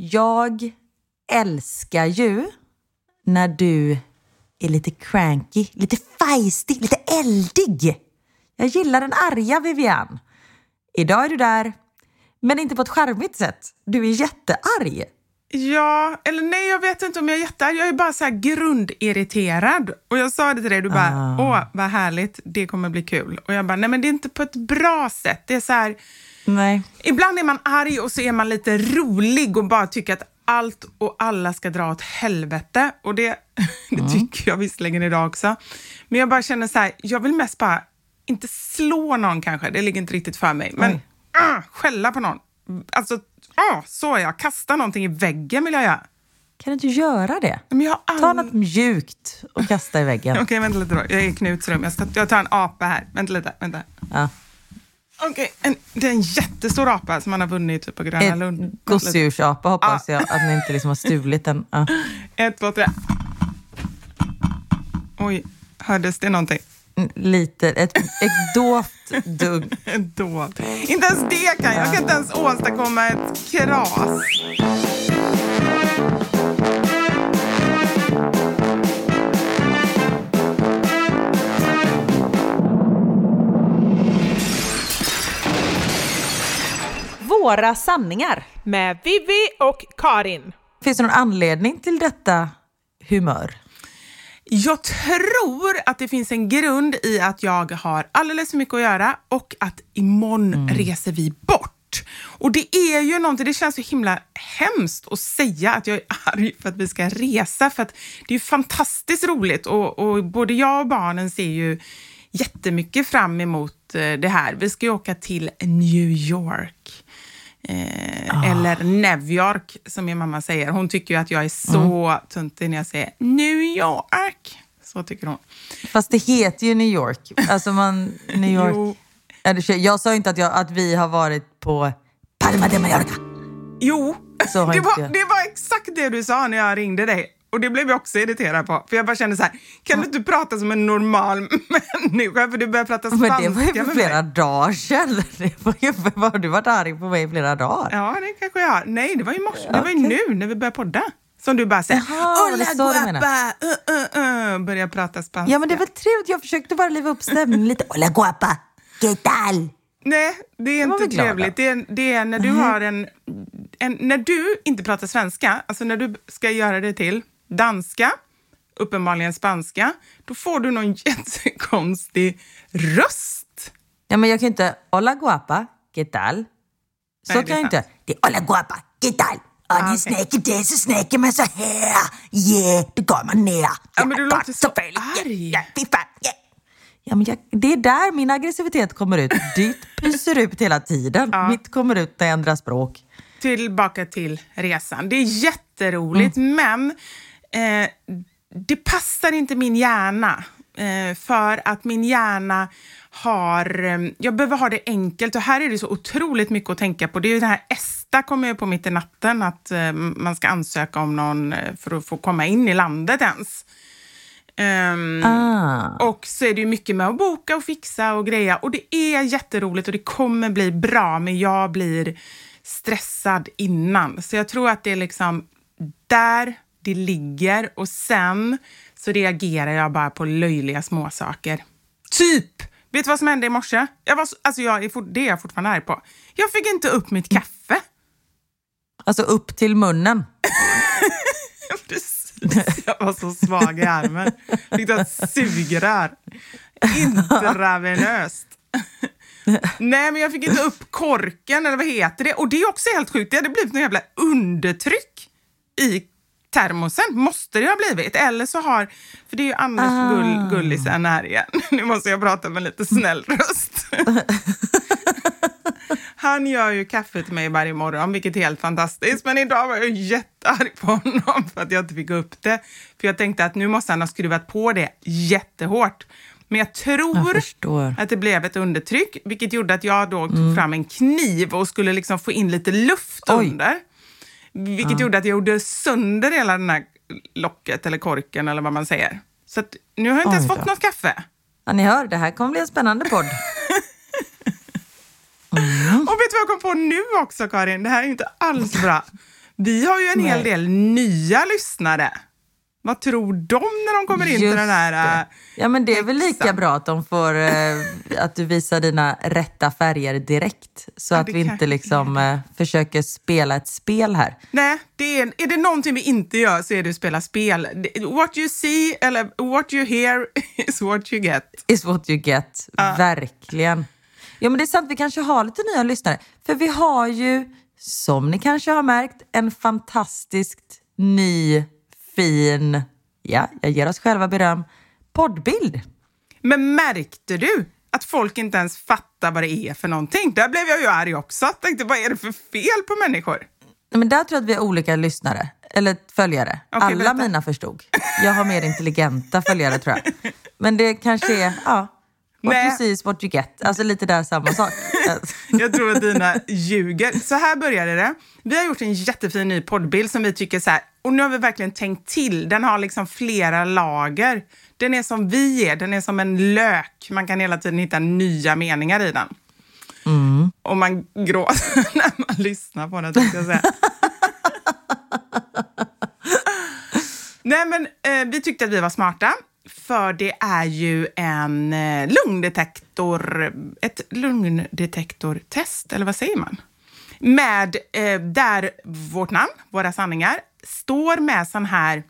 Jag älskar ju när du är lite cranky, lite feisty, lite eldig. Jag gillar den arga Vivian. Idag är du där, men inte på ett charmigt sätt. Du är jättearg. Ja, eller nej, jag vet inte om jag är jättearg. Jag är bara så här grundirriterad. Och jag sa det till dig, du bara, Ah. åh, vad härligt, det kommer bli kul. Och jag bara, nej men det är inte på ett bra sätt. Det är så här, Nej. ibland är man arg och så är man lite rolig och bara tycker att allt och alla ska dra åt helvete. Och det, det tycker jag visserligen idag också. Men jag bara känner så här, jag vill mest bara, inte slå någon kanske, det ligger inte riktigt för mig, men ah, skälla på någon. Alltså, ah, så är jag. Kasta någonting i väggen vill jag göra. Kan du inte göra det? Men jag har Ta all... något mjukt och kasta i väggen. Okej, vänta lite då. Jag är i Knuts rum. Jag, ska, jag tar en apa här. Vänta lite. Vänta. Ja. Okej, en, det är en jättestor apa som man har vunnit typ på Gröna Lund. En gosedjursapa hoppas jag att ni inte liksom har stulit den. Ja. Ett, två, tre. Oj, hördes det någonting? Mm, Lite, ett, ett dovt dugg. Då. Inte ens det kan jag. Jag kan inte ens åstadkomma ett kras. Våra sanningar. Med Vivi och Karin. Finns det någon anledning till detta humör? Jag tror att det finns en grund i att jag har alldeles för mycket att göra och att imorgon reser vi bort. Och det är ju någonting, det känns så himla hemskt att säga att jag är arg för att vi ska resa, för att det är ju fantastiskt roligt och, och både jag och barnen ser ju jättemycket fram emot eh, det här. Vi ska ju åka till New York. Eh, Eller New York, som min mamma säger. Hon tycker ju att jag är så töntig när jag säger New York. Så tycker hon. Fast det heter ju New York. Alltså man, New York. Jag sa inte att, jag, att vi har varit på Palma de Mallorca. Jo, det, var, det var exakt det du sa när jag ringde dig. Och det blev jag också irriterad på. För jag bara kände så här, kan du inte prata som en normal människa? För du börjar prata Men spanska det var ju för flera mig. dagar sedan. Det var ju för, har du varit arg på mig i flera dagar? Ja, det kanske jag har. Nej, det var ju morse. Det var ju nu när vi började podda. Som du bara säger, var hola guapa, uh, uh, uh, börjar prata spanska. Ja men det väl trevligt. Jag försökte bara liva upp stämningen lite. Hola guapa, ¿qué tal? Nej, det är var inte trevligt. Det är, det är när du har en, en... När du inte pratar svenska, alltså när du ska göra det till danska, uppenbarligen spanska, då får du någon jättekonstig röst. Ja men jag kan inte... Hola guapa, ¿qué tal? Så Nej, kan jag inte. Det är hola guapa, ¿qué tal? Ja, Ah, ni snäcker det så snäcker man så här. Yeah, då går man ner. Ja, men du låter så arg. Ja, fy fan. Yeah. Ja, men jag, det är där min aggressivitet kommer ut. Ditt pyser ut hela tiden. Mitt kommer ut när jag ändrar språk. Tillbaka till resan. Det är jätteroligt, men eh, det passar inte min hjärna. Eh, för att min hjärna har... Eh, jag behöver ha det enkelt och här är det så otroligt mycket att tänka på. Det är ju den här ESTA kommer jag på mitt i natten, att eh, man ska ansöka om någon eh, för att få komma in i landet ens. Ehm, Ah. och så är det ju mycket med att boka och fixa och greja. Och det är jätteroligt och det kommer bli bra, men jag blir stressad innan. Så jag tror att det är liksom där det ligger och sen så reagerar jag bara på löjliga småsaker. Typ! Vet du vad som hände i morse? Jag var, så- alltså jag är, fort- det är jag fortfarande arg på. Jag fick inte upp mitt kaffe. Alltså upp till munnen. Precis. Jag var så svag i armen. Fick ett sugrör. Intravenöst. Nej, men jag fick inte upp korken, eller vad heter det? Och det är också helt sjukt. Det hade blivit något jävla undertryck i termosen. Måste det ha blivit. Eller så har... För det är ju Anders Ah. gull, Gullisen här igen. Nu måste jag prata med lite snäll röst. Han gör ju kaffe till mig varje morgon, vilket är helt fantastiskt. Men idag var jag jättearg på honom för att jag inte fick upp det. För jag tänkte att nu måste han ha skruvat på det jättehårt. Men jag tror Jag att det blev ett undertryck, vilket gjorde att jag då tog fram en kniv och skulle liksom få in lite luft Oj. under. Vilket gjorde att jag gjorde sönder hela den här locket eller korken eller vad man säger. Så att nu har jag inte ens Oj fått då. något kaffe. Ja, ni hör, det här kommer bli en spännande podd. Och vet du vad jag kom på nu också, Karin? Det här är inte alls bra. Vi har ju en hel Nej. del nya lyssnare. Vad tror de när de kommer in till Just den här... det. äh, Ja, men det är väl lika bra att de får, eh, att du visar dina rätta färger direkt. Så Ja, att vi inte liksom eh, försöker spela ett spel här. Nej, det är, är det någonting vi inte gör så är det att spela spel. What you see eller what you hear is what you get. Is what you get. Verkligen. Ja, men det är sant. Vi kanske har lite nya lyssnare. För vi har ju, som ni kanske har märkt, en fantastiskt ny, fin, ja, jag ger oss själva beröm, poddbild. Men märkte du att folk inte ens fattar vad det är för någonting? Där blev jag ju arg också. Jag tänkte, vad är det för fel på människor? Men där tror jag att vi har olika lyssnare, eller följare. Okej, Alla berätta. mina förstod. Jag har mer intelligenta följare tror jag. Men det kanske är, ja, what Nej. you see is what you get. Alltså lite där samma sak. Jag tror att dina ljuger. Så här började det. Vi har gjort en jättefin ny poddbild som vi tycker så här, och nu har vi verkligen tänkt till. Den har liksom flera lager. Den är som vi är, den är som en lök. Man kan hela tiden hitta nya meningar i den. Och man gråter när man lyssnar på den, tänkte jag säga. Nej, men eh, vi tyckte att vi var smarta. För det är ju en eh, lungdetektor, ett lungdetektortest, eller vad säger man? Med eh, där vårt namn, våra sanningar, står med sån här...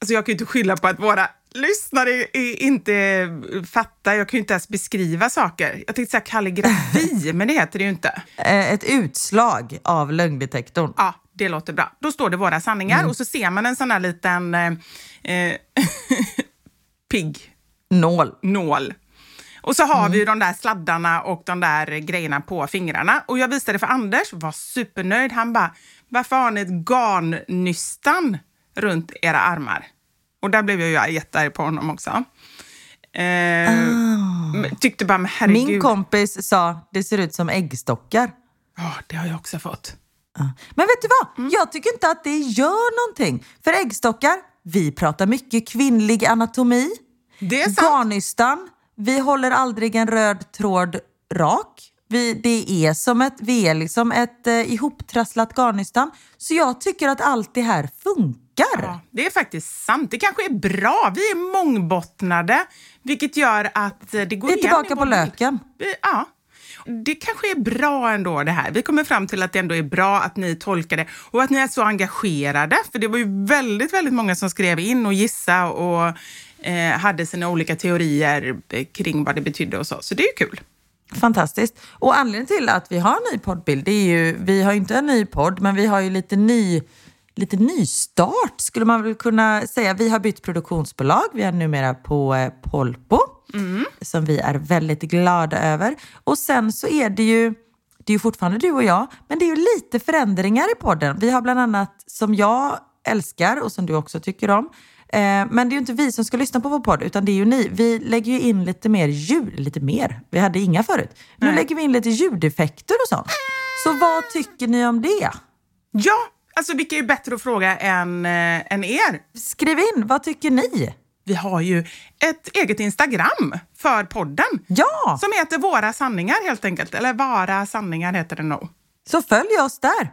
Alltså jag kan ju inte skylla på att våra lyssnare inte fattar. Jag kan ju inte ens beskriva saker. Jag tänkte säga kalligrafi, men det heter det ju inte. Eh, Ett utslag av lögndetektorn. Ja, det låter bra. Då står det våra sanningar och så ser man en sån här liten eh, eh, pigg Nål. nål. Och så har vi ju de där sladdarna och de där grejerna på fingrarna. Och jag visade för Anders, var supernöjd. Han bara, varför har ni ett garnnystan runt era armar? Och där blev jag ju jättearg på honom också. Eh, men Tyckte bara, men herregud. Min kompis sa, det ser ut som äggstockar. Ja, det har jag också fått. Ja. Men vet du vad? Jag tycker inte att det gör någonting. För äggstockar, vi pratar mycket kvinnlig anatomi. Det är sant. Garnnystan, vi håller aldrig en röd tråd rak. Vi, det är som ett, vi är liksom ett eh, ihoptrasslat garnnystan. Så jag tycker att allt det här funkar. Ja, det är faktiskt sant. Det kanske är bra. Vi är mångbottnade, vilket gör att eh, det går Vi är tillbaka på löken. Ja. Det kanske är bra ändå det här. Vi kommer fram till att det ändå är bra att ni tolkar det och att ni är så engagerade. För det var ju väldigt, väldigt många som skrev in och gissa och eh, hade sina olika teorier eh, kring vad det betydde och så. Så det är ju kul. Fantastiskt. Och anledningen till att vi har en ny poddbild, det är ju, vi har ju inte en ny podd, men vi har ju lite ny lite nystart skulle man väl kunna säga. Vi har bytt produktionsbolag. Vi är numera på eh, Polpo som vi är väldigt glada över. Och sen så är det ju, det är ju fortfarande du och jag, men det är ju lite förändringar i podden. Vi har bland annat, som jag älskar och som du också tycker om, men det är ju inte vi som ska lyssna på vår podd, utan det är ju ni. Vi lägger ju in lite mer ljud, lite mer. Vi hade inga förut. Nu Nej. lägger vi in lite ljudeffekter och sånt. Så vad tycker ni om det? Ja, alltså vilka är bättre att fråga än, eh, än er? Skriv in, vad tycker ni? Vi har ju ett eget Instagram för podden. Ja, Som heter Våra sanningar helt enkelt. Eller Vara sanningar heter det nog. så följ oss där.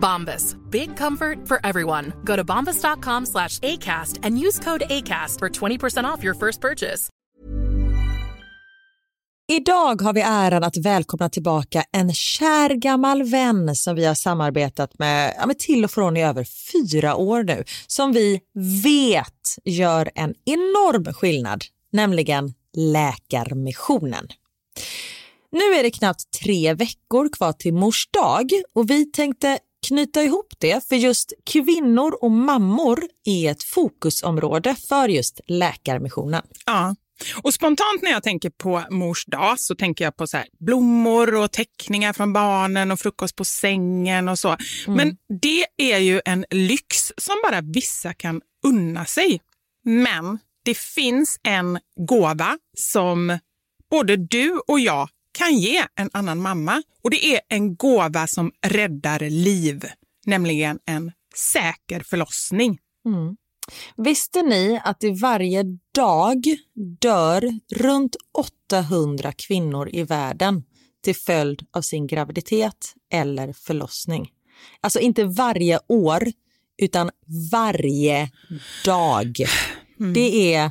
Bombas. Big comfort for everyone. Go to bombas.com slash ACAST and use code ACAST for 20% off your first purchase. Idag har vi äran att välkomna tillbaka en kär gammal vän som vi har samarbetat med, ja, med till och från i över fyra år nu, som vi vet gör en enorm skillnad, nämligen Läkarmissionen. Nu är det knappt tre veckor kvar till mors dag och vi tänkte knyta ihop det för just kvinnor och mammor är ett fokusområde för just Läkarmissionen. Ja. Och spontant när jag tänker på mors dag så tänker jag på så här, blommor och teckningar från barnen och frukost på sängen och så. Men det är ju en lyx som bara vissa kan unna sig. Men det finns en gåva som både du och jag kan ge en annan mamma. Och det är en gåva som räddar liv, nämligen en säker förlossning. Visste ni att i varje dag dör runt 800 kvinnor i världen till följd av sin graviditet eller förlossning? Alltså inte varje år, utan varje dag. Det är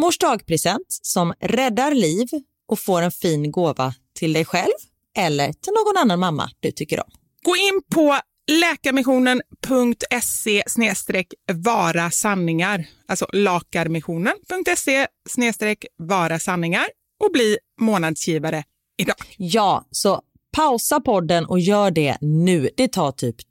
mors dagpresent som räddar liv och får en fin gåva till dig själv eller till någon annan mamma du tycker om. Gå in på läkarmissionen.se vara sanningar, alltså lakarmissionen.se vara sanningar och bli månadsgivare idag. Ja, så pausa podden och gör det nu. Det tar typ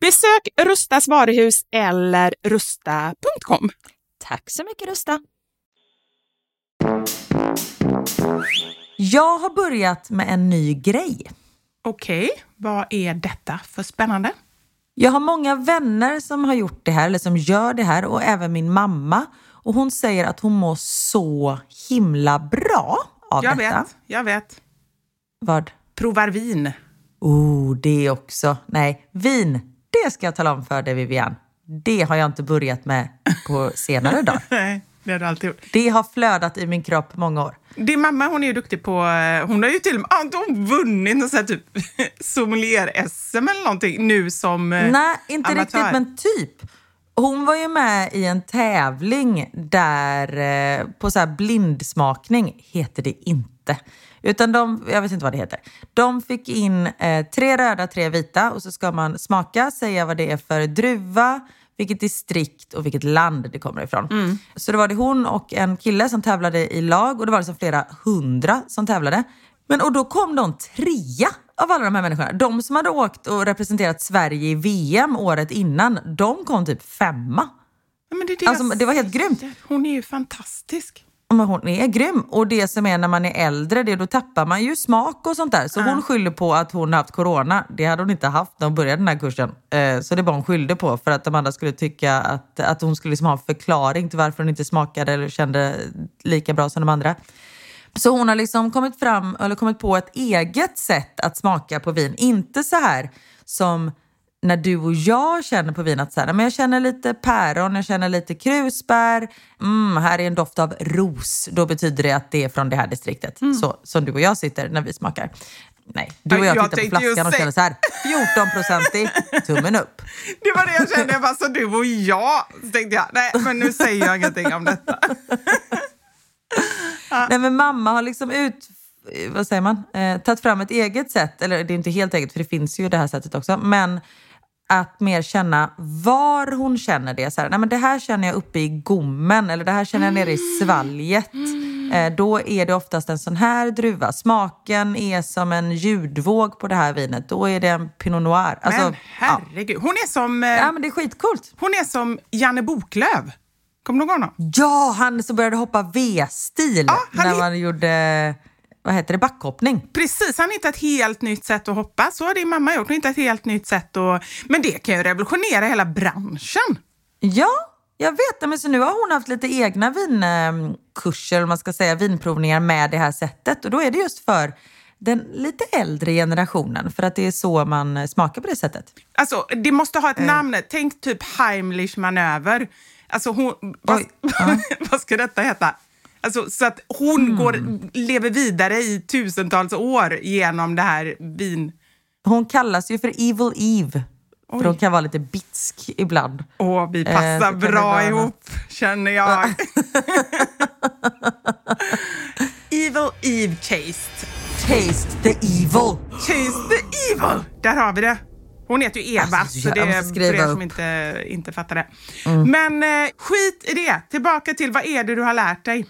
Besök Rustas varuhus eller rusta.com. Tack så mycket Rusta. Jag har börjat med en ny grej. Okej, vad är detta för spännande? Jag har många vänner som har gjort det här, eller som gör det här och även min mamma. Och hon säger att hon mår så himla bra av Jag detta. vet, jag vet. Vad? Provar vin. Oh, det också. Nej, vin. Det ska jag tala om för dig Vivian. Det har jag inte börjat med på senare dagar. Nej, det har du alltid gjort. Det har flödat i min kropp många år. Din mamma hon är ju duktig på, eh, hon har ju till och med ah, hon vunnit någon sån typ sommelier-SM eller någonting nu som eh, Nej, inte amatör. riktigt, men typ. Hon var ju med i en tävling där, eh, på så här blindsmakning, heter det inte. Utan de, jag vet inte vad det heter. De fick in eh, tre röda, tre vita och så ska man smaka, säga vad det är för druva, vilket distrikt och vilket land det kommer ifrån. Så då var det hon och en kille som tävlade i lag och det var liksom flera hundra som tävlade. Men och då kom de trea av alla de här människorna. De som hade åkt och representerat Sverige i VM året innan, de kom typ femma. Ja, det, Alltså, det var helt grymt. Hon är ju fantastisk. Men hon är grym. Och det som är när man är äldre, det, då tappar man ju smak och sånt där. Så hon skyller på att hon har haft corona. Det hade hon inte haft när hon började den här kursen. Eh, så det var hon skyllde på för att de andra skulle tycka att, att hon skulle liksom ha en förklaring till varför hon inte smakade eller kände lika bra som de andra. Så hon har liksom kommit fram, eller kommit på ett eget sätt att smaka på vin. Inte så här som när du och jag känner på vin att så här, men jag känner lite päron, jag känner lite krusbär. Mm, här är en doft av ros. Då betyder det att det är från det här distriktet. Så, som du och jag sitter när vi smakar. Nej, du och jag, Jag tittar på flaskan och känner så här, 14-procentig, tummen upp. Det var det jag kände, jag bara, så du och jag. Så tänkte jag, nej men nu säger jag ingenting om detta. Nej men mamma har liksom ut, vad säger man, eh, tagit fram ett eget sätt, eller det är inte helt eget för det finns ju det här sättet också, men att mer känna var hon känner det. Så här, nej men det här känner jag uppe i gommen eller det här känner jag nere i svalget. Eh, då är det oftast en sån här druva. Smaken är som en ljudvåg på det här vinet. Då är det en Pinot Noir. Alltså, men ja. herregud, hon är som, eh, ja men det är skitcoolt. hon är som Janne Boklöv. Kommer du ihåg honom? Ja, han som började hoppa V-stil Ja, när är- man gjorde, vad heter det, backhoppning. Precis, han hittade ett helt nytt sätt att hoppa. Så har din mamma gjort. Hittade ett helt nytt sätt. att... Men det kan ju revolutionera hela branschen. Ja, jag vet. Men så nu har hon haft lite egna vinkurser, eller man ska säga, vinprovningar med det här sättet. Och då är det just för den lite äldre generationen, för att det är så man smakar på det sättet. Alltså, det måste ha ett Eh. namn. Tänk typ Heimlich manöver. Alltså, hon, vad, ja. vad ska detta heta? Alltså, så att hon Mm. går, lever vidare i tusentals år genom det här vin... Hon kallas ju för Evil Eve, Oj. för hon kan vara lite bitsk ibland. Åh, vi Eh, passar det bra ihop, känner jag. Evil Eve Chaste. Taste the evil. Chase the Evil! Där har vi det. Hon heter ju Eva, Alltså, så det är för er som inte, inte fattar det. Mm. Men eh, skit i det. Tillbaka till vad är det du har lärt dig?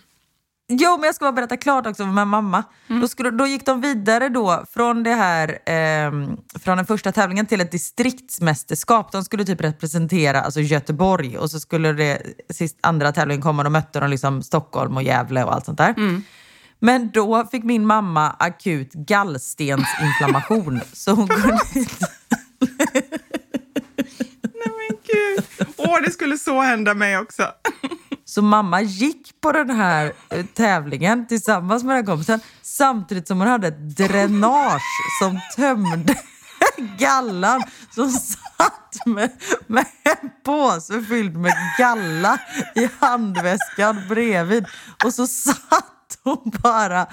Jo, men jag ska bara berätta klart också med mamma. Då, skulle, då gick de vidare då från det här, ehm, från den första tävlingen till ett distriktsmästerskap. De skulle typ representera alltså Göteborg och så skulle det sist, andra tävlingen komma och då mötte de liksom Stockholm och Gävle och allt sånt där. Men då fick min mamma akut gallstensinflammation så hon kunde inte... Nej men gud. Åh, det skulle så hända mig också. Så mamma gick på den här eh, tävlingen tillsammans med den här kompisen samtidigt som hon hade ett dränage som tömde gallan som satt med, med en påse fylld med galla i handväskan bredvid. Och så satt hon bara,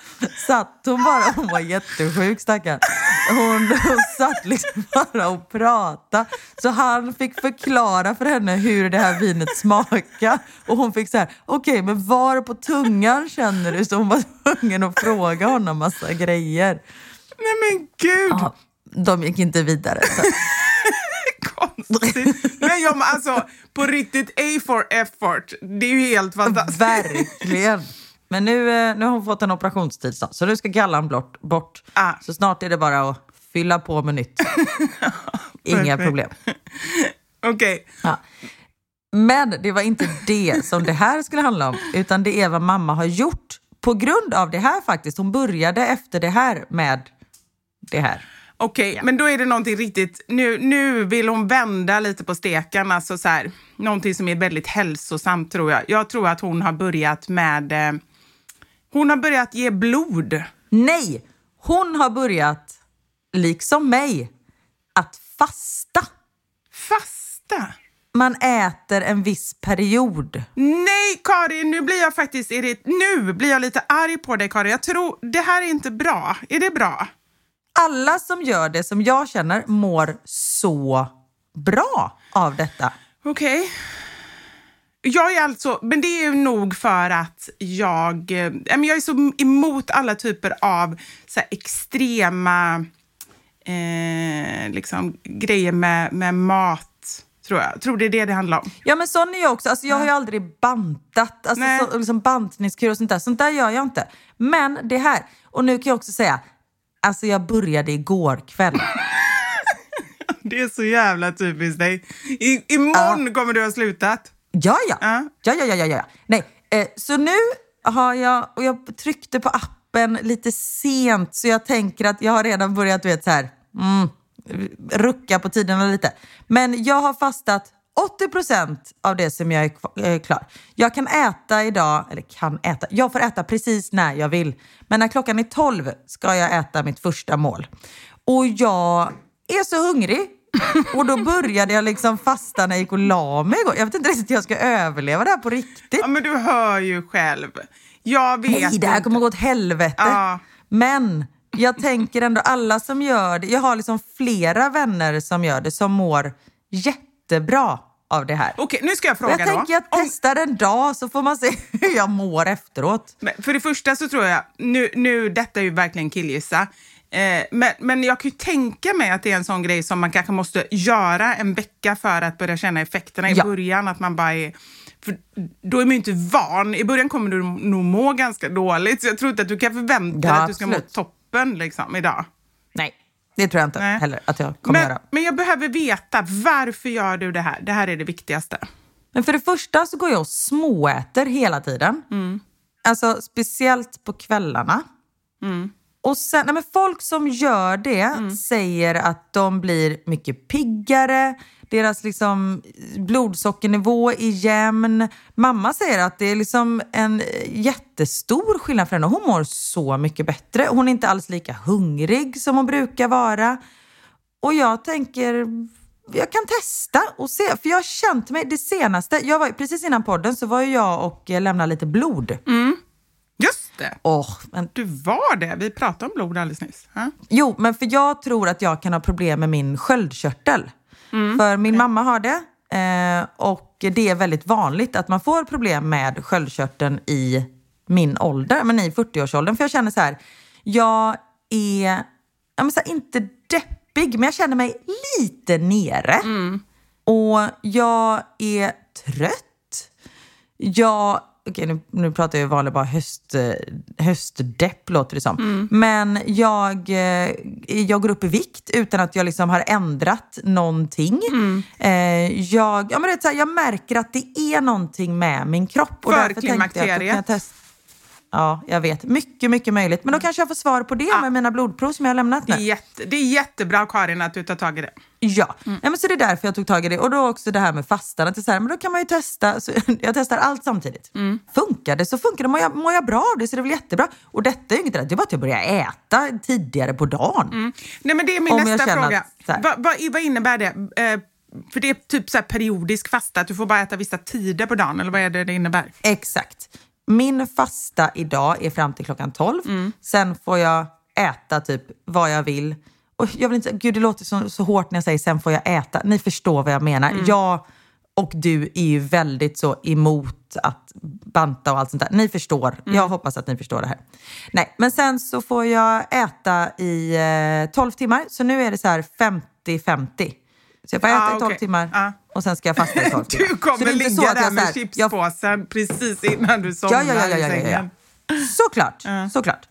satt hon bara, hon var jättesjuk stackarn. Hon, hon satt liksom bara och pratade. Så han fick förklara för henne hur det här vinet smakar. Och hon fick så här, okej okay, men var på tungan känner du? Så hon var tvungen att fråga honom massa grejer. Nej men gud! Ja, de gick inte vidare. Så. Konstigt. Men jag, alltså, på riktigt, A for effort. Det är ju helt fantastiskt. Verkligen. Men nu, eh, nu har hon fått en operationstid snart, så nu ska gallan bort. bort. Ah. Så snart är det bara att fylla på med nytt. Inga problem. Okej. Okay. Ja. Men det var inte det som det här skulle handla om, utan det är vad mamma har gjort på grund av det här faktiskt. Hon började efter det här med det här. Okej, okay, ja. men då är det någonting riktigt... Nu, nu vill hon vända lite på steken, alltså så här, någonting som är väldigt hälsosamt tror jag. Jag tror att hon har börjat med eh, hon har börjat ge blod. Nej, hon har börjat, liksom mig, att fasta. Fasta? Man äter en viss period. Nej, Karin, nu blir jag faktiskt nu blir jag lite arg på dig, Karin. Jag tror det här är inte bra. Är det bra? Alla som gör det som jag känner mår så bra av detta. Okej. Okay. Jag är alltså, men det är nog för att jag, eh, jag är så emot alla typer av så extrema eh, liksom, grejer med, med mat tror jag. tror det är det det handlar om. Ja men sån är jag också. Alltså, jag har ju aldrig bantat, alltså, så, liksom bantningskur och sånt där. Sånt där gör jag inte. Men det här, och nu kan jag också säga, alltså jag började igår kväll. det är så jävla typiskt dig. I, imorgon uh. kommer du ha slutat. Ja, ja. Ja, ja, ja, ja, ja. Nej, eh, så nu har jag, och jag tryckte på appen lite sent så jag tänker att jag har redan börjat, du vet så här, mm, rucka på tiderna lite. Men jag har fastat 80 procent av det som jag är eh, klar. Jag kan äta idag, eller kan äta, jag får äta precis när jag vill. Men när klockan är 12 ska jag äta mitt första mål. Och jag är så hungrig och då började jag liksom fasta när jag gick och la mig igår. Jag vet inte riktigt hur jag ska överleva det här på riktigt. Ja, men du hör ju själv. Jag vet Nej, det här kommer gå åt helvete. Ja. Men jag tänker ändå alla som gör det. Jag har liksom flera vänner som gör det som mår jättebra av det här. Okej, nu ska jag fråga jag då. tänker jag testar en dag så får man se hur jag mår efteråt. Men för det första så tror jag, nu, nu detta är ju verkligen killgissa, Eh, men, men jag kan ju tänka mig att det är en sån grej som man kanske måste göra en vecka för att börja känna effekterna i ja. början. Att man bara är, för då är man ju inte van. I början kommer du nog må ganska dåligt. Så jag tror inte att du kan förvänta dig att du ska må toppen liksom, idag. Nej, det tror jag inte Nej. heller att jag kommer men, göra. Men jag behöver veta, varför gör du det här? Det här är det viktigaste. Men för det första så går jag och småäter hela tiden. Mm. Alltså speciellt på kvällarna. Mm. Och sen, nej men folk som gör det mm. säger att de blir mycket piggare, deras liksom blodsockernivå är jämn. Mamma säger att det är liksom en jättestor skillnad för henne. Hon mår så mycket bättre. Hon är inte alls lika hungrig som hon brukar vara. Och jag tänker, jag kan testa och se. För jag har känt mig, det senaste, jag var, precis innan podden så var jag och lämnade lite blod. Mm. Det! Oh, men... Du var det. Vi pratade om blod alldeles nyss. Ha? Jo, men för jag tror att jag kan ha problem med min sköldkörtel. Mm. För min okay. mamma har det. Eh, och det är väldigt vanligt att man får problem med sköldkörteln i min ålder, men i 40-årsåldern. För jag känner så här, jag är, jag så här, inte deppig, men jag känner mig lite nere. Mm. Och jag är trött. Jag okej nu, nu pratar jag vanligt bara höst, höstdepp låter det som. Mm. Men jag, eh, jag går upp i vikt utan att jag liksom har ändrat någonting. Mm. Eh, jag, ja, men det är så här, jag märker att det är någonting med min kropp. För klimakteriet? Ja, jag vet. Mycket, mycket möjligt. Men då kanske jag får svar på det med mina blodprov som jag har lämnat Det är, nu. jätte, det är jättebra Karin att du tar tag i det. Ja, Mm. Nej, men så det är därför jag tog tag i det. Och då också det här med fastan. Att det är så här, men då kan man ju testa. Så jag testar allt samtidigt. Mm. Funkar det så funkar det. Mår jag, mår jag bra av det så är det väl jättebra. Och detta är ju inget rätt. Det är bara att jag börjar äta tidigare på dagen. Nej men det är min Om nästa fråga. att- så här. Vad, innebär det? Eh, för det är typ så här periodisk fasta, att du får bara äta vissa tider på dagen, eller vad är det det innebär? Exakt. Min fasta idag är fram till klockan 12. Mm. Sen får jag äta typ vad jag vill. Och jag vill inte, gud det låter så, så hårt när jag säger sen får jag äta. Ni förstår vad jag menar. Mm. Jag och du är ju väldigt så emot att banta och allt sånt där. Ni förstår. Mm. Jag hoppas att ni förstår det här. Nej, men sen så får jag äta i eh, 12 timmar. Så nu är det så här 50-50. Så jag får äta Ah, i 12 okej. timmar Ah. och sen ska jag fasta i 12 timmar. Du Så kommer är så ligga där så med här- jag chipspåsen precis innan du somnar Ja, ja, ja, ja, ja, ja, ja. Såklart, såklart.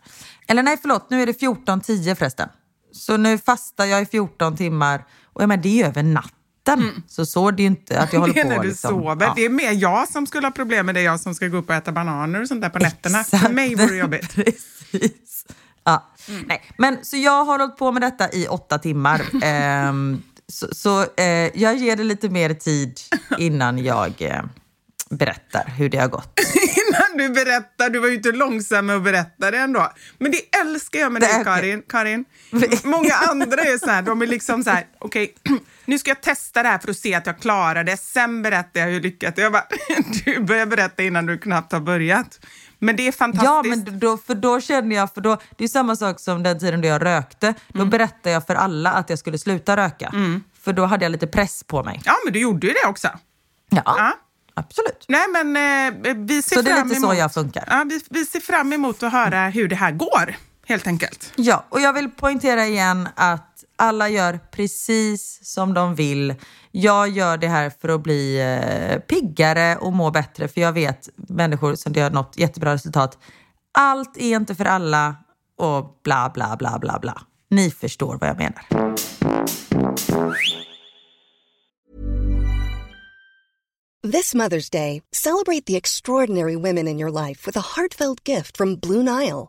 Eller nej, förlåt, nu är det 14.10 förresten. Så nu fastar jag i 14 timmar och jag menar, det är ju över natten. Så så är det ju inte att jag håller Det är på när du liksom. sover. Ja. Det är mer jag som skulle ha problem med det, jag som ska gå upp och äta bananer och sånt där på nätterna. För Exakt. mig vore det jobbigt. Precis. Ja. Nej, men så jag har hållit på med detta i åtta timmar. Ehm, så så eh, jag ger det lite mer tid innan jag eh, berättar hur det har gått. Innan du berättar, du var ju inte långsam med att berätta det ändå. Men det älskar jag med Det dig. Karin. Karin. Många andra är så här, de är liksom så här, okej, nu ska jag testa det här för att se att jag klarar det. Sen berättar jag hur lyckat det är. Jag bara, du börjar berätta innan du knappt har börjat. Men det är fantastiskt. Ja, men då, för då känner jag, för då, det är samma sak som den tiden då jag rökte. Då Mm. berättade jag för alla att jag skulle sluta röka. För då hade jag lite press på mig. Ja, men du gjorde ju det också. Ja, Ja. absolut. Nej, men eh, vi ser Så det är lite så emot, jag funkar. Ja, vi, vi ser fram emot att höra hur det här går, helt enkelt. Ja, och jag vill poängtera igen att alla gör precis som de vill. Jag gör det här för att bli eh, piggare och må bättre, för jag vet människor som det har nått jättebra resultat. Allt är inte för alla och bla, bla, bla, bla, bla. Ni förstår vad jag menar. This Mother's Day, celebrate the extraordinary women in your life with a heartfelt gift from Blue Nile.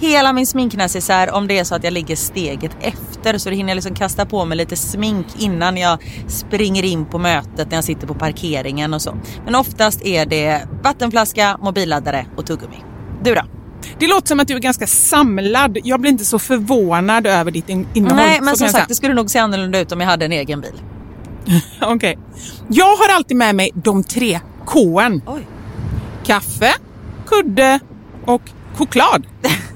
hela min sminknäsisär om det är så att jag ligger steget efter så det hinner jag liksom kasta på mig lite smink innan jag springer in på mötet när jag sitter på parkeringen och så. Men oftast är det vattenflaska, mobilladdare och tuggummi. Du då? Det låter som att du är ganska samlad. Jag blir inte så förvånad över ditt in- innehåll. Nej men som sagt det skulle nog se annorlunda ut om jag hade en egen bil. Okej. Jag har alltid med mig de tre. Oj. Kaffe, kudde och choklad.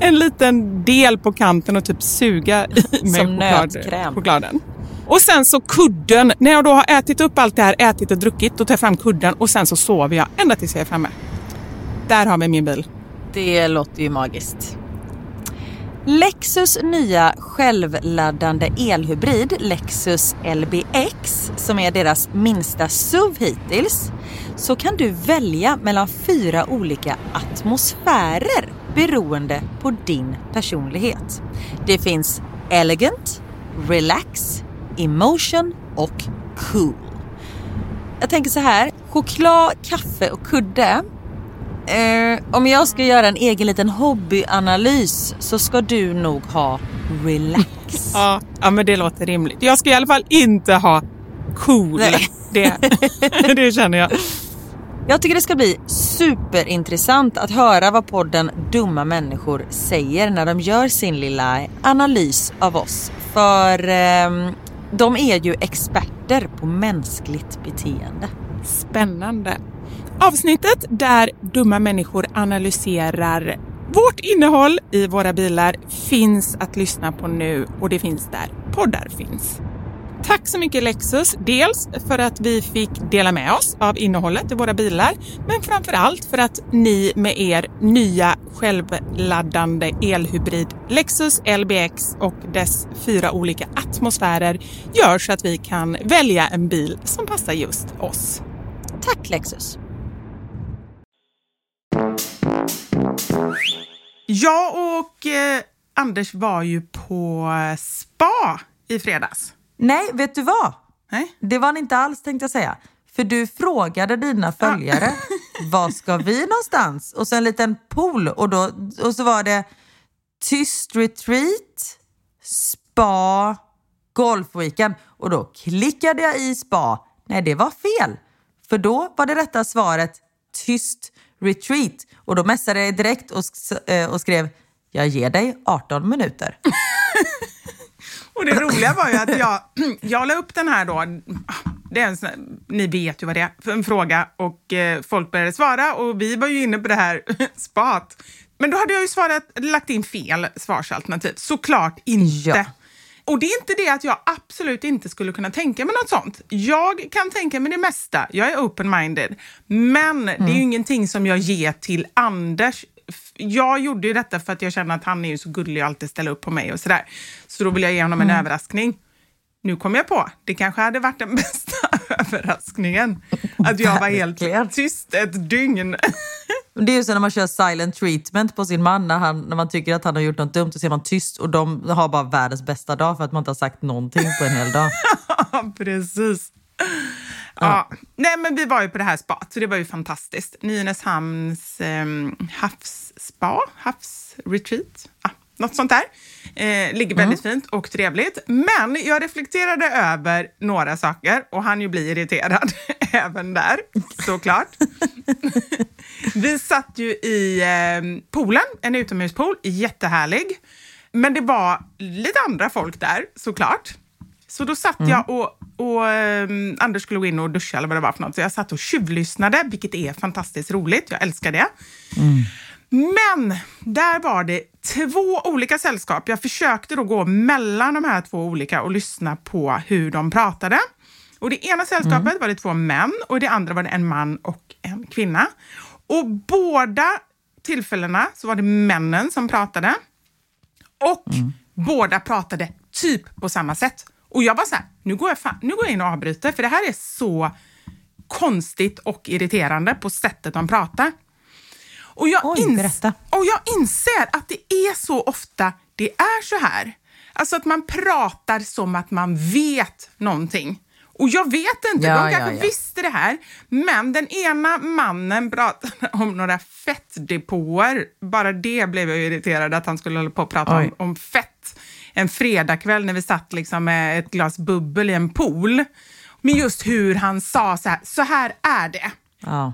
en liten del på kanten och typ suga i mig Som choklad, chokladen. Och sen så kudden. När jag då har ätit upp allt det här, ätit och druckit, då tar jag fram kudden och sen så sover jag ända tills jag är framme. Där har vi min bil. Det låter ju magiskt. Lexus nya självladdande elhybrid Lexus LBX som är deras minsta SUV hittills så kan du välja mellan fyra olika atmosfärer beroende på din personlighet. Det finns elegant, relax, emotion och cool. Jag tänker så här, choklad, kaffe och kudde Eh, om jag ska göra en egen liten hobbyanalys så ska du nog ha relax. Ja, ja men det låter rimligt. Jag ska i alla fall inte ha cool. Nej. Det, det känner jag. Jag tycker det ska bli superintressant att höra vad podden Dumma människor säger när de gör sin lilla analys av oss. För ehm, de är ju experter på mänskligt beteende. Spännande. Avsnittet där dumma människor analyserar vårt innehåll i våra bilar finns att lyssna på nu och det finns där poddar finns. Tack så mycket Lexus, dels för att vi fick dela med oss av innehållet i våra bilar, men framför allt för att ni med er nya självladdande elhybrid Lexus LBX och dess fyra olika atmosfärer gör så att vi kan välja en bil som passar just oss. Tack Lexus! Jag och eh, Anders var ju på spa i fredags. Nej, vet du vad? Nej? Det var ni inte alls tänkte jag säga. För du frågade dina följare, var ska vi någonstans? Och så en liten pool och, då, och så var det tyst retreat, spa, golfweekend. Och då klickade jag i spa. Nej, det var fel. För då var det rätta svaret tyst retreat. Och då messade jag direkt och, eh, och skrev, jag ger dig 18 minuter. Och det roliga var ju att jag, jag la upp den här då, det är en sån, ni vet ju vad det är, för en fråga och eh, folk började svara och vi var ju inne på det här spat. Men då hade jag ju svarat, lagt in fel svarsalternativ. Såklart inte. Ja. Och det är inte det att jag absolut inte skulle kunna tänka mig något sånt. Jag kan tänka mig det mesta. Jag är open-minded. Men det är ju ingenting som jag ger till Anders. Jag gjorde ju detta för att jag känner att han är ju så gullig och alltid ställer upp på mig och sådär. Så då vill jag ge honom en överraskning. Nu kom jag på, det kanske hade varit den bästa överraskningen. Att jag var helt tyst ett dygn. Det är ju så när man kör silent treatment på sin man när, han, när man tycker att han har gjort något dumt och så är man tyst och de har bara världens bästa dag för att man inte har sagt någonting på en hel dag. Ja, precis. Ja. Nej, men vi var ju på det här spat, så det var ju fantastiskt. Nynäshamns eh, havsspa, havsretreat, ja, något sånt där. Eh, ligger väldigt fint och trevligt. Men jag reflekterade över några saker och han ju bli irriterad även där, såklart. vi satt ju i eh, poolen, en utomhuspool, jättehärlig. Men det var lite andra folk där, såklart. Så då satt jag och, och ehm, Anders skulle gå in och duscha eller vad det var för något. Så jag satt och tjuvlyssnade, vilket är fantastiskt roligt. Jag älskar det. Men där var det två olika sällskap. Jag försökte då gå mellan de här två olika och lyssna på hur de pratade. Och det ena sällskapet var det två män och det andra var det en man och en kvinna. Och båda tillfällena så var det männen som pratade. Och båda pratade typ på samma sätt. Och jag var så här, nu går jag, fan, nu går jag in och avbryter för det här är så konstigt och irriterande på sättet de pratar. Och jag, Oj, ins- och jag inser att det är så ofta det är så här. Alltså att man pratar som att man vet någonting. Och jag vet inte, Ja, de ja, kanske ja. visste det här, men den ena mannen pratade om några fettdepåer. Bara det blev jag irriterad att han skulle hålla på och prata om, om fett en fredagkväll när vi satt liksom med ett glas bubbel i en pool. Men just hur han sa så här, så här är det. Ja.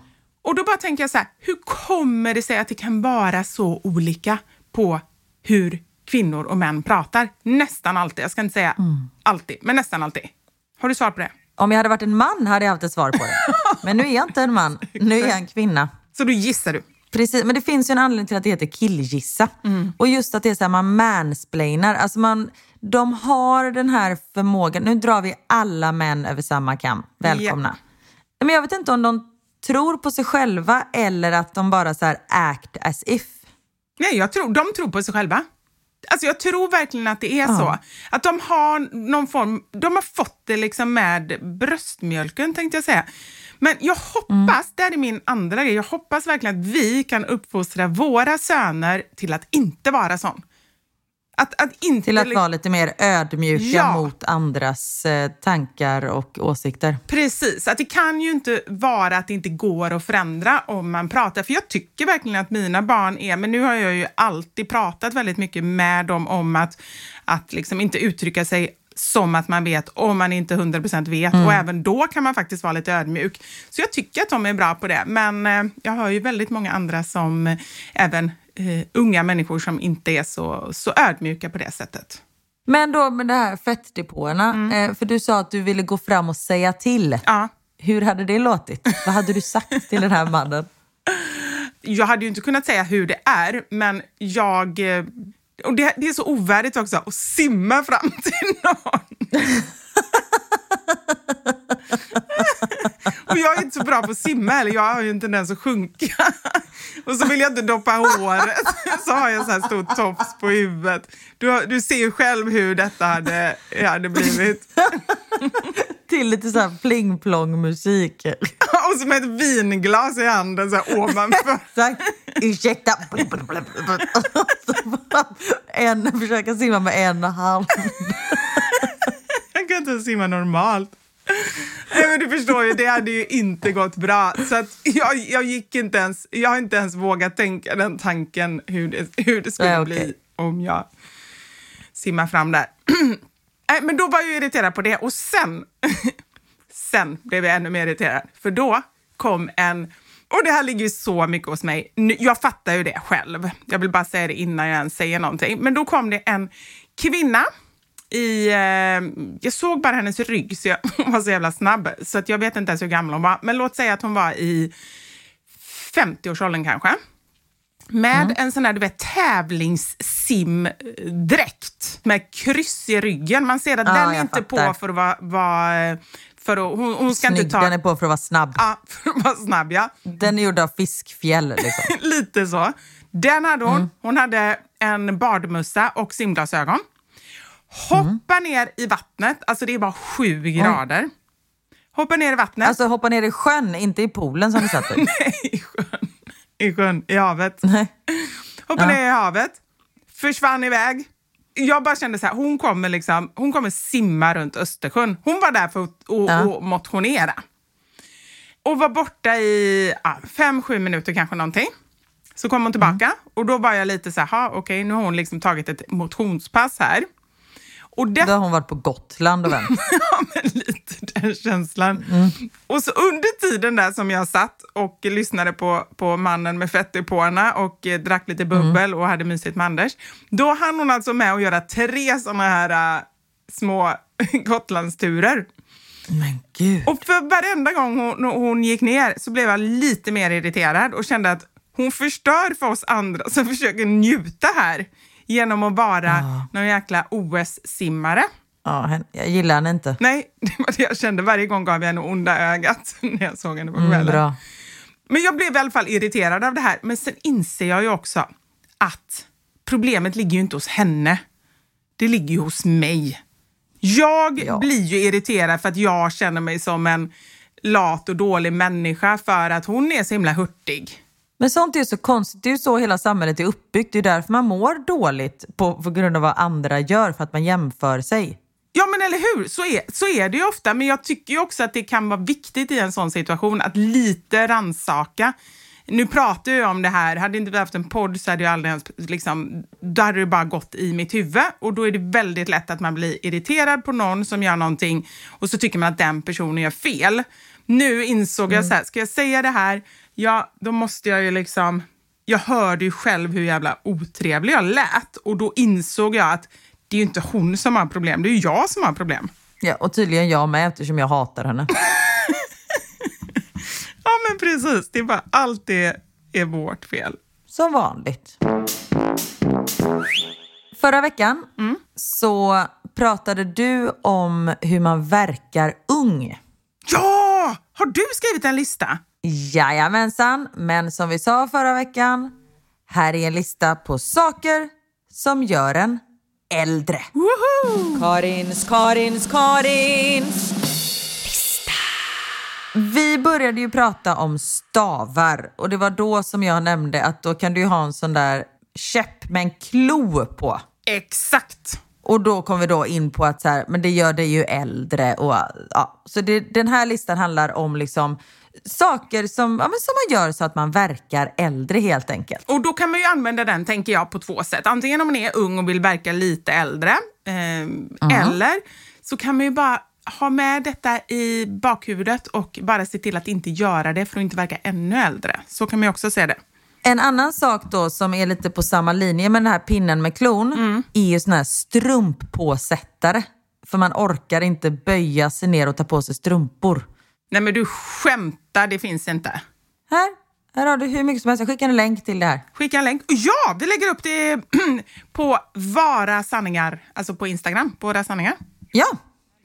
Och då bara tänker jag så här, hur kommer det sig att det kan vara så olika på hur kvinnor och män pratar? Nästan alltid. Jag ska inte säga alltid, men nästan alltid. Har du svar på det? Om jag hade varit en man hade jag haft ett svar på det. Men nu är jag inte en man, nu är jag en kvinna. Så då gissar du? Precis, men det finns ju en anledning till att det heter killgissa. Och just att det är så här, man mansplainar. Alltså man, de har den här förmågan, nu drar vi alla män över samma kam. Välkomna. Men jag vet inte om de tror på sig själva eller att de bara så här act as if. Nej, jag tror, de tror på sig själva. Alltså jag tror verkligen att det är så. Att de har någon form, de har fått det liksom med bröstmjölken tänkte jag säga. Men jag hoppas, det här är min andra grej, jag hoppas verkligen att vi kan uppfostra våra söner till att inte vara sån. Att, att inte Till att liksom- vara lite mer ödmjuka Ja. mot andras eh, tankar och åsikter. Precis, att det kan ju inte vara att det inte går att förändra om man pratar. För jag tycker verkligen att mina barn är, men nu har jag ju alltid pratat väldigt mycket med dem om att, att liksom inte uttrycka sig som att man vet om man inte 100% vet och även då kan man faktiskt vara lite ödmjuk. Så jag tycker att de är bra på det, men eh, jag har ju väldigt många andra som eh, även eh, unga människor som inte är så, så ödmjuka på det sättet. Men då med de här fettdepåerna, eh, för du sa att du ville gå fram och säga till. Ja. Hur hade det låtit? Vad hade du sagt till den här mannen? jag hade ju inte kunnat säga hur det är, men jag... eh, Och det, det är så ovärdigt också att simma fram till någon. och jag är inte så bra på att simma heller, jag har ju en tendens att sjunka. Och så vill jag inte doppa håret, så har jag så här stor tofs på huvudet. Du, du ser ju själv hur detta hade, hade blivit. Till lite så här pling-plong-musik. Och så med ett vinglas i handen så här ovanför. Exakt. Ursäkta. en, försöka simma med en hand. Jag kan inte simma normalt. Nej, men du förstår ju, det hade ju inte gått bra. Så att jag, jag, gick inte ens, jag har inte ens vågat tänka den tanken hur det, hur det skulle Nej, bli om jag simmar fram där. Nej, men då var jag irriterad på det och sen, sen blev jag ännu mer irriterad. För då kom en, och det här ligger ju så mycket hos mig, jag fattar ju det själv. Jag vill bara säga det innan jag ens säger någonting. Men då kom det en kvinna i, eh, jag såg bara hennes rygg, så jag var så jävla snabb. Så att jag vet inte ens hur gammal hon var. Men låt säga att hon var i 50-årsåldern kanske. Med en sån där du vet, tävlingssimdräkt med kryss i ryggen. Man ser att Ja, den är inte fattar. på för att vara... vara för att, hon, hon ska Snygg, inte ta... den är på för att vara snabb. Ja, för att vara snabb ja. Den är gjord av fiskfjäll. Liksom. Lite så. Den hade hon. Hon hade en badmössa och simglasögon. Hoppar ner i vattnet, alltså det är bara sju grader. hoppar ner i vattnet. Alltså hoppa ner i sjön, inte i poolen som vi satt i. Nej, i sjön. I sjön, i havet. Nej. Hoppar Ja. ner i havet, försvann iväg. Jag bara kände så här, hon kommer, liksom, hon kommer simma runt Östersjön. Hon var där för att och, Ja. och motionera. Och var borta i ja, fem, sju minuter kanske någonting. Så kom hon tillbaka Mm. och då var jag lite så här, "Ha, okej nu har hon liksom tagit ett motionspass här. Och det, Då har hon varit på Gotland och vänt. ja, men lite den känslan. Och så under tiden där som jag satt och lyssnade på, på mannen med fett i påarna och eh, drack lite bubbel och hade mysigt med Anders, då hann hon alltså med att göra tre såna här äh, små Gotlandsturer. Men gud. Och för varenda gång hon, hon gick ner så blev jag lite mer irriterad och kände att hon förstör för oss andra som försöker njuta här genom att vara någon jäkla OS-simmare. Ja, jag gillar henne inte. Nej, det var det jag kände. Varje gång gav jag henne onda ögat när jag såg henne på Mm, kvällen. bra. Men jag blev i alla fall irriterad av det här. Men sen inser jag ju också att problemet ligger ju inte hos henne. Det ligger ju hos mig. Jag Ja. blir ju irriterad för att jag känner mig som en lat och dålig människa för att hon är så himla hurtig. Men sånt är ju så konstigt. Det är ju så hela samhället är uppbyggt. Det är därför man mår dåligt på, på grund av vad andra gör, för att man jämför sig. Ja men eller hur, så är, så är det ju ofta. Men jag tycker ju också att det kan vara viktigt i en sån situation att lite ransaka. Nu pratar jag om det här, hade inte vi haft en podd så hade jag aldrig ens, liksom, då hade det bara gått i mitt huvud och då är det väldigt lätt att man blir irriterad på någon som gör någonting och så tycker man att den personen gör fel. Nu insåg jag så här, ska jag säga det här, ja då måste jag ju liksom, jag hörde ju själv hur jävla otrevlig jag lät och då insåg jag att det är ju inte hon som har problem, det är ju jag som har problem. Ja, och tydligen jag med eftersom jag hatar henne. Ja men precis, det är bara allt det är vårt fel. Som vanligt. Förra veckan så pratade du om hur man verkar ung. Ja! Har du skrivit en lista? Jajamensan, men som vi sa förra veckan, här är en lista på saker som gör en äldre. Woho! Karins, Karins, Karins. Vi började ju prata om stavar och det var då som jag nämnde att då kan du ju ha en sån där käpp med en klo på. Exakt! Och då kom vi då in på att så här, men det gör dig ju äldre. Och, ja. Så det, den här listan handlar om liksom saker som, ja, men som man gör så att man verkar äldre helt enkelt. Och då kan man ju använda den, tänker jag, på två sätt. Antingen om man är ung och vill verka lite äldre, eh, eller så kan man ju bara ha med detta i bakhuvudet och bara se till att inte göra det för att inte verka ännu äldre. Så kan man ju också se det. En annan sak då som är lite på samma linje med den här pinnen med klon är ju sån här strumppåsättare. För man orkar inte böja sig ner och ta på sig strumpor. Nej men du skämtar, det finns inte. Här, här har du hur mycket som helst. Jag skickar en länk till det här. Skicka en länk. Ja, vi lägger upp det på Vara sanningar, alltså på Instagram, på Vara sanningar. Ja,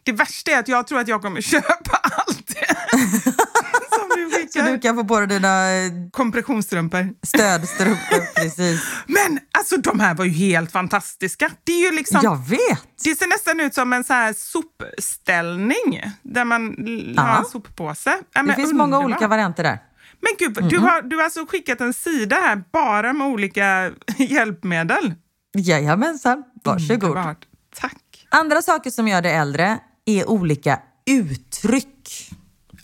Det värsta är att jag tror att jag kommer köpa allt så du kan få på dig dina eh, Kompressionsstrumpor. stödstrumpor. Precis. Men alltså de här var ju helt fantastiska. Det är ju liksom... Jag vet! Det ser nästan ut som en så här sopställning där man Ja. har en soppåse. Ja, Det finns många underbart. olika varianter där. Men gud, du, har, du har alltså skickat en sida här bara med olika hjälpmedel. Jajamensan, varsågod. Underbart. Tack. Andra saker som gör dig äldre är olika uttryck.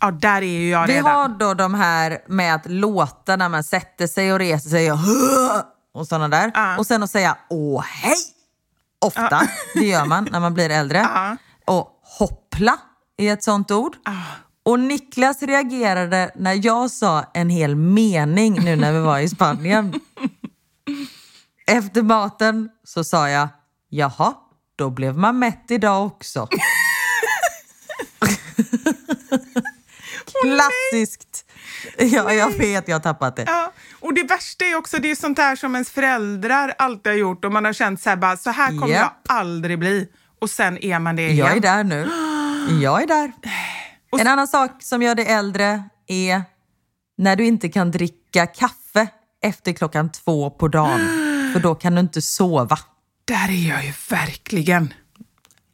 Ja, där är ju jag Vi redan. har då de här med att låta när man sätter sig och reser sig och, och sådana där. Ja. Och sen att säga åh hej! Ofta, det gör man när man blir äldre. Ja. Och hoppla är ett sånt ord. Och Niklas reagerade när jag sa en hel mening nu när vi var i Spanien. Efter maten så sa jag, jaha, då blev man mätt idag också. Klassiskt! Ja, jag vet, jag har tappat det. Ja, och det värsta är också, det är sånt här som ens föräldrar alltid har gjort och man har känt så här, bara, så här kommer Japp. jag aldrig bli. Och sen är man det igen. Jag är där nu. Jag är där. En annan sak som gör dig äldre är när du inte kan dricka kaffe efter klockan två på dagen. För då kan du inte sova. Där är jag ju verkligen.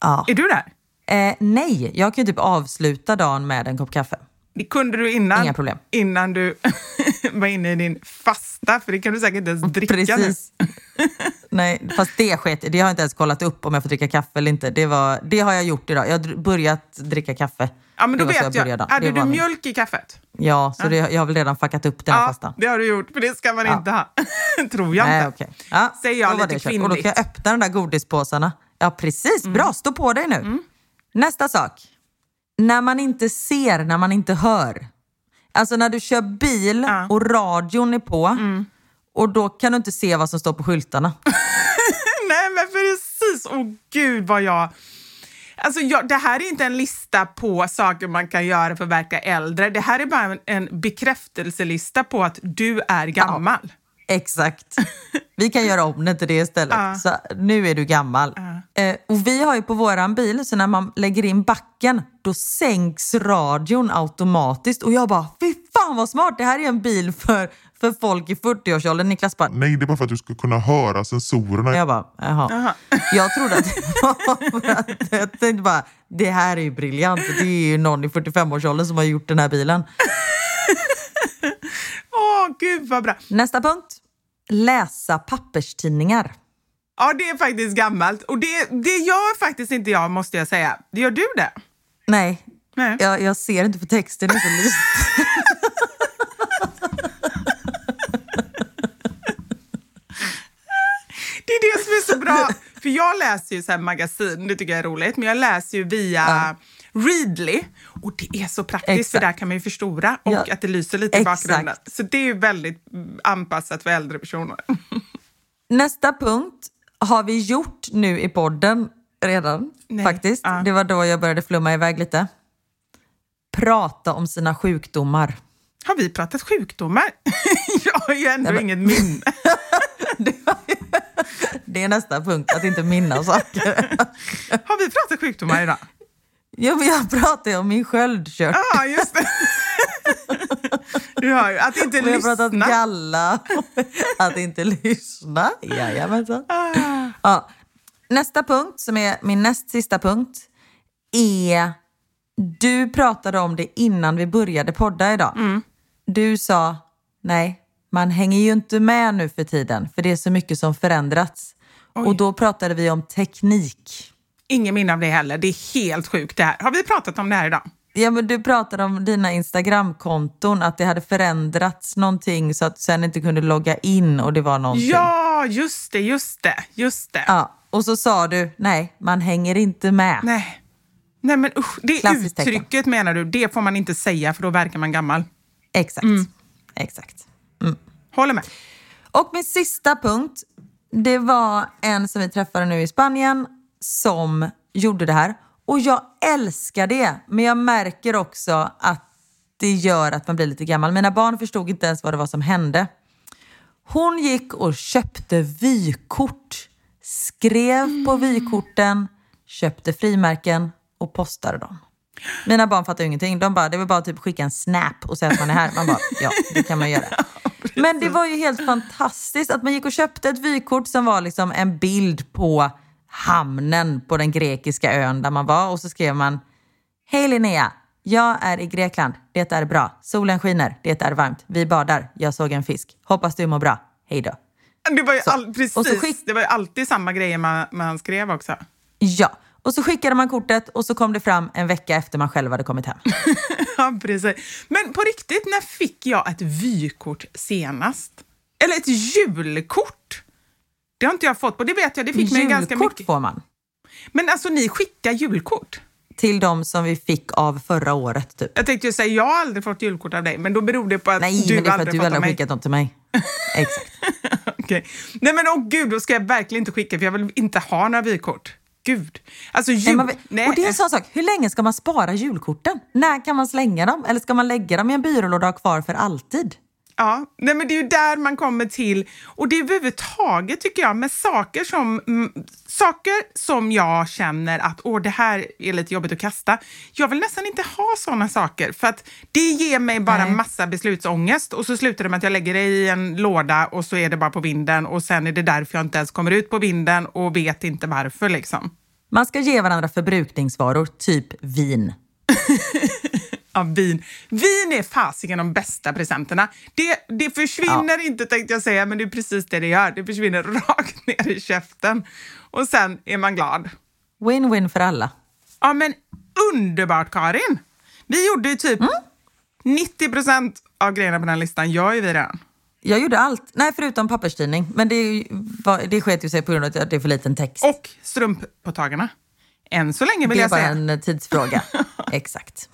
Ja. Är du där? Eh, nej, jag kan ju typ avsluta dagen med en kopp kaffe. Det kunde du innan, innan du var inne i din fasta, för det kan du säkert inte ens dricka Precis. Nej, fast det sket Det har jag inte ens kollat upp om jag får dricka kaffe eller inte. Det, var, det har jag gjort idag. Jag har börjat dricka kaffe. Ja, men då vet jag. började. Hade du var min- mjölk i kaffet? Ja, så det, jag har väl redan fuckat upp den här Ja, fastan. det har du gjort, för det ska man inte ha. Tror jag Nej, inte. okej. Ja, Säger jag lite kört. Och då kan kvinnligt. jag öppna de där godispåsarna. Ja, precis. Mm. Bra, stå på dig nu. Nästa sak. När man inte ser, när man inte hör. Alltså när du kör bil och radion är på Mm. och då kan du inte se vad som står på skyltarna. Nej, men precis. Åh gud vad jag... Alltså jag, det här är inte en lista på saker man kan göra för att verka äldre. Det här är bara en, en bekräftelselista på att du är gammal. Exakt. Vi kan göra om det till det istället. Ja. Så nu är du gammal. Eh, och vi har ju på våran bil, så när man lägger in backen, då sänks radion automatiskt. Och jag bara, fy fan vad smart! Det här är en bil för, för folk i 40-årsåldern. Niklas bara, Nej, det är bara för att du ska kunna höra sensorerna. jag bara, jaha. Jag trodde att det var för att, jag tänkte bara, det här är ju briljant. Det är ju någon i 45-årsåldern som har gjort den här bilen. Åh gud vad bra. Nästa punkt. Läsa papperstidningar. Ja, det är faktiskt gammalt. Och det, det gör faktiskt inte jag, måste jag säga. Gör du det? Nej, Nej. Jag, jag ser inte för texten är så liten. Det är det som är så bra. För jag läser ju så magasin, det tycker jag är roligt, men jag läser ju via Readly. Och det är så praktiskt, för Exakt. där kan man ju förstora och Ja. att det lyser lite i Exakt. bakgrunden. Så det är ju väldigt mm, anpassat för äldre personer. Nästa punkt har vi gjort nu i podden redan Nej. faktiskt. Ja. Det var då jag började flumma iväg lite. Prata om sina sjukdomar. Har vi pratat sjukdomar? jag har ju ändå Nej, inget minne. Det är nästa punkt, att inte minnas saker. Har vi pratat sjukdomar idag? Ja, men jag pratar ju om min sköldkörtel. Ja, just det. Du hör ju, att inte Och jag har pratat lyssna. galla. Att inte lyssna. Jajamensan. Ja. Nästa punkt, som är min näst sista punkt, är... Du pratade om det innan vi började podda idag. Du sa, nej, man hänger ju inte med nu för tiden, för det är så mycket som förändrats. Och då pratade vi om teknik. Ingen minne av det heller. Det är helt sjukt det här. Har vi pratat om det här idag? Ja, men du pratade om dina Instagramkonton, att det hade förändrats någonting så att du sen inte kunde logga in och det var någonting. Ja, just det, just det, just det. Ja, och så sa du, nej, man hänger inte med. Nej. Nej men usch, det Klassiskt tecken. uttrycket menar du, det får man inte säga för då verkar man gammal. Exakt. Exakt. Håller med. Och min sista punkt, det var en som vi träffade nu i Spanien som gjorde det här. Och jag älskar det, men jag märker också att det gör att man blir lite gammal. Mina barn förstod inte ens vad det var som hände. Hon gick och köpte vykort, skrev på vykorten, köpte frimärken och postade dem. Mina barn fattar ingenting. De bara, det var bara typ skicka en snap och säga att man är här. Man bara, ja, det kan man göra. Men det var ju helt fantastiskt att man gick och köpte ett vykort som var liksom en bild på hamnen på den grekiska ön där man var och så skrev man Hej Linnea, jag är i Grekland. Det är bra. Solen skiner. Det är varmt. Vi badar. Jag såg en fisk. Hoppas du mår bra. Hej då. Det var ju, all, precis, skick- det var alltid samma grejer man, man skrev också. Ja, och så skickade man kortet och så kom det fram en vecka efter man själv hade kommit hem. Ja, precis. Men på riktigt, när fick jag ett vykort senast? Eller ett julkort? Det har inte jag fått på. Det vet jag, det fick man ju ganska Julkort mycket. får man. Men alltså ni skickar julkort? Till de som vi fick av förra året typ. Jag tänkte ju säga, jag har aldrig fått julkort av dig, men då beror det på att Nej, du men det är för att aldrig du fått aldrig av har mig. skickat dem till mig. Exakt. Okej. Nej men åh gud, då ska jag verkligen inte skicka för jag vill inte ha några vykort. Gud. Alltså jul... Nej, Nej. och det är en sån sak, hur länge ska man spara julkorten? När kan man slänga dem? Eller ska man lägga dem i en byrålåda och ha kvar för alltid? Ja, nej men det är ju där man kommer till, och det är överhuvudtaget tycker jag, med saker som, mm, saker som jag känner att åh, det här är lite jobbigt att kasta. Jag vill nästan inte ha såna saker för att det ger mig bara Nej. massa beslutsångest och så slutar det med att jag lägger det i en låda och så är det bara på vinden och sen är det därför jag inte ens kommer ut på vinden och vet inte varför liksom. Man ska ge varandra förbrukningsvaror, typ vin. Ja, vin. Vin är fasiken de bästa presenterna. Det, det försvinner inte tänkte jag säga, men det är precis det det gör. Det försvinner rakt ner i käften och sen är man glad. Win-win för alla. Ja, men underbart Karin! Vi gjorde ju typ 90 procent av grejerna på den här listan gör ju vi redan. Jag gjorde allt. Nej, förutom papperstidning. Men det, var- det sket ju sig på grund av att det är för liten text. Och strumppåtagarna. Än så länge vill det är jag bara säga. en eh, tidsfråga. Exakt.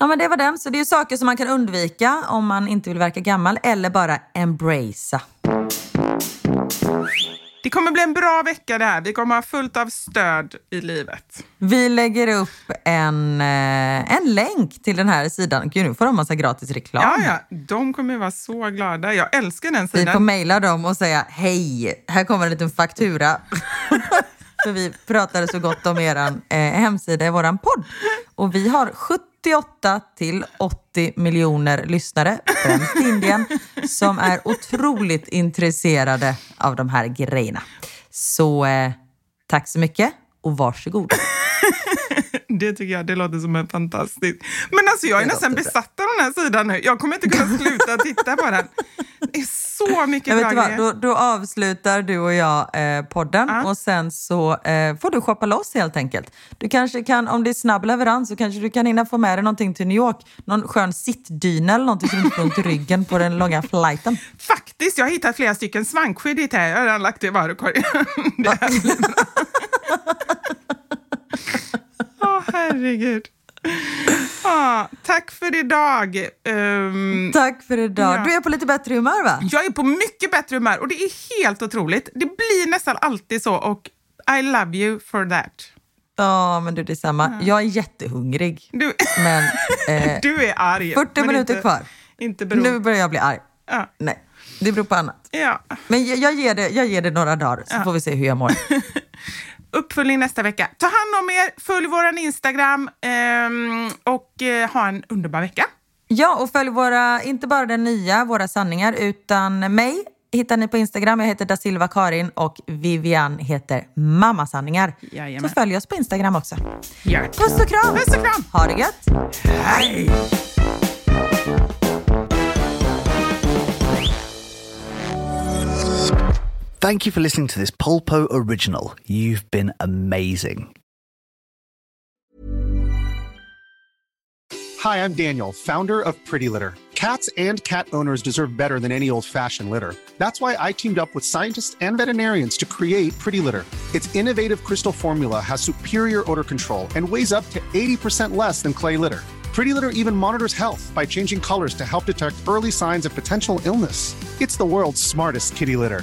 Ja, men det var den. Så det är saker som man kan undvika om man inte vill verka gammal eller bara embracea. Det kommer bli en bra vecka det här. Vi kommer ha fullt av stöd i livet. Vi lägger upp en, eh, en länk till den här sidan. Gud, nu får de massa gratis reklam. Ja, ja, de kommer vara så glada. Jag älskar den Vi får sidan. mejla dem och säga hej, här kommer en liten faktura. För vi pratade så gott om er eh, hemsida i våran podd. Och vi har 78 till 80 miljoner lyssnare, främst Indien, som är otroligt intresserade av de här grejerna. Så eh, tack så mycket och varsågod. Det tycker jag, det låter som en fantastisk... Men alltså jag är Det nästan besatt av den här sidan nu. Jag kommer inte kunna sluta titta på den. Så mycket Jag vet bra vad, grejer. då, då avslutar du och jag eh, podden och sen så eh, får du shoppa loss helt enkelt. Du kanske kan, om det är snabb leverans, så kanske du kan hinna få med dig någonting till New York. Någon skön sittdyna eller någonting som inte ont i ryggen på den långa flighten. Faktiskt, jag har hittat flera stycken svankskydd hit här. Jag har redan lagt det i varukorgen. Åh, herregud. Ah, tack för idag. Ehm, Tack för idag. Ja. Du är på lite bättre humör va? Jag är på mycket bättre humör och det är helt otroligt. Det blir nästan alltid så och I love you for that. Ja, men du detsamma. Jag är jättehungrig. Du, Men eh, du är arg. 40 men minuter inte, kvar. Inte beroende. Nu börjar jag bli arg. Ja. Nej, det beror på annat. Ja. Men jag, jag, ger, det, jag ger det några dagar så får vi se hur jag mår. Uppföljning nästa vecka. Ta hand om er, följ vår Instagram ehm, och eh, ha en underbar vecka. Ja, och följ våra, inte bara den nya, våra sanningar, utan mig hittar ni på Instagram. Jag heter da Silva Karin och Vivian heter Mammasanningar. Jajamän. Så följ oss på Instagram också. Gör. Puss och kram! Puss och kram! Ha det gött! Hej! Thank you for listening to this Polpo original. You've been amazing. Hi, I'm Daniel, founder of Pretty Litter. Cats and cat owners deserve better than any old fashioned litter. That's why I teamed up with scientists and veterinarians to create Pretty Litter. Its innovative crystal formula has superior odor control and weighs up to 80% less than clay litter. Pretty Litter even monitors health by changing colors to help detect early signs of potential illness. It's the world's smartest kitty litter.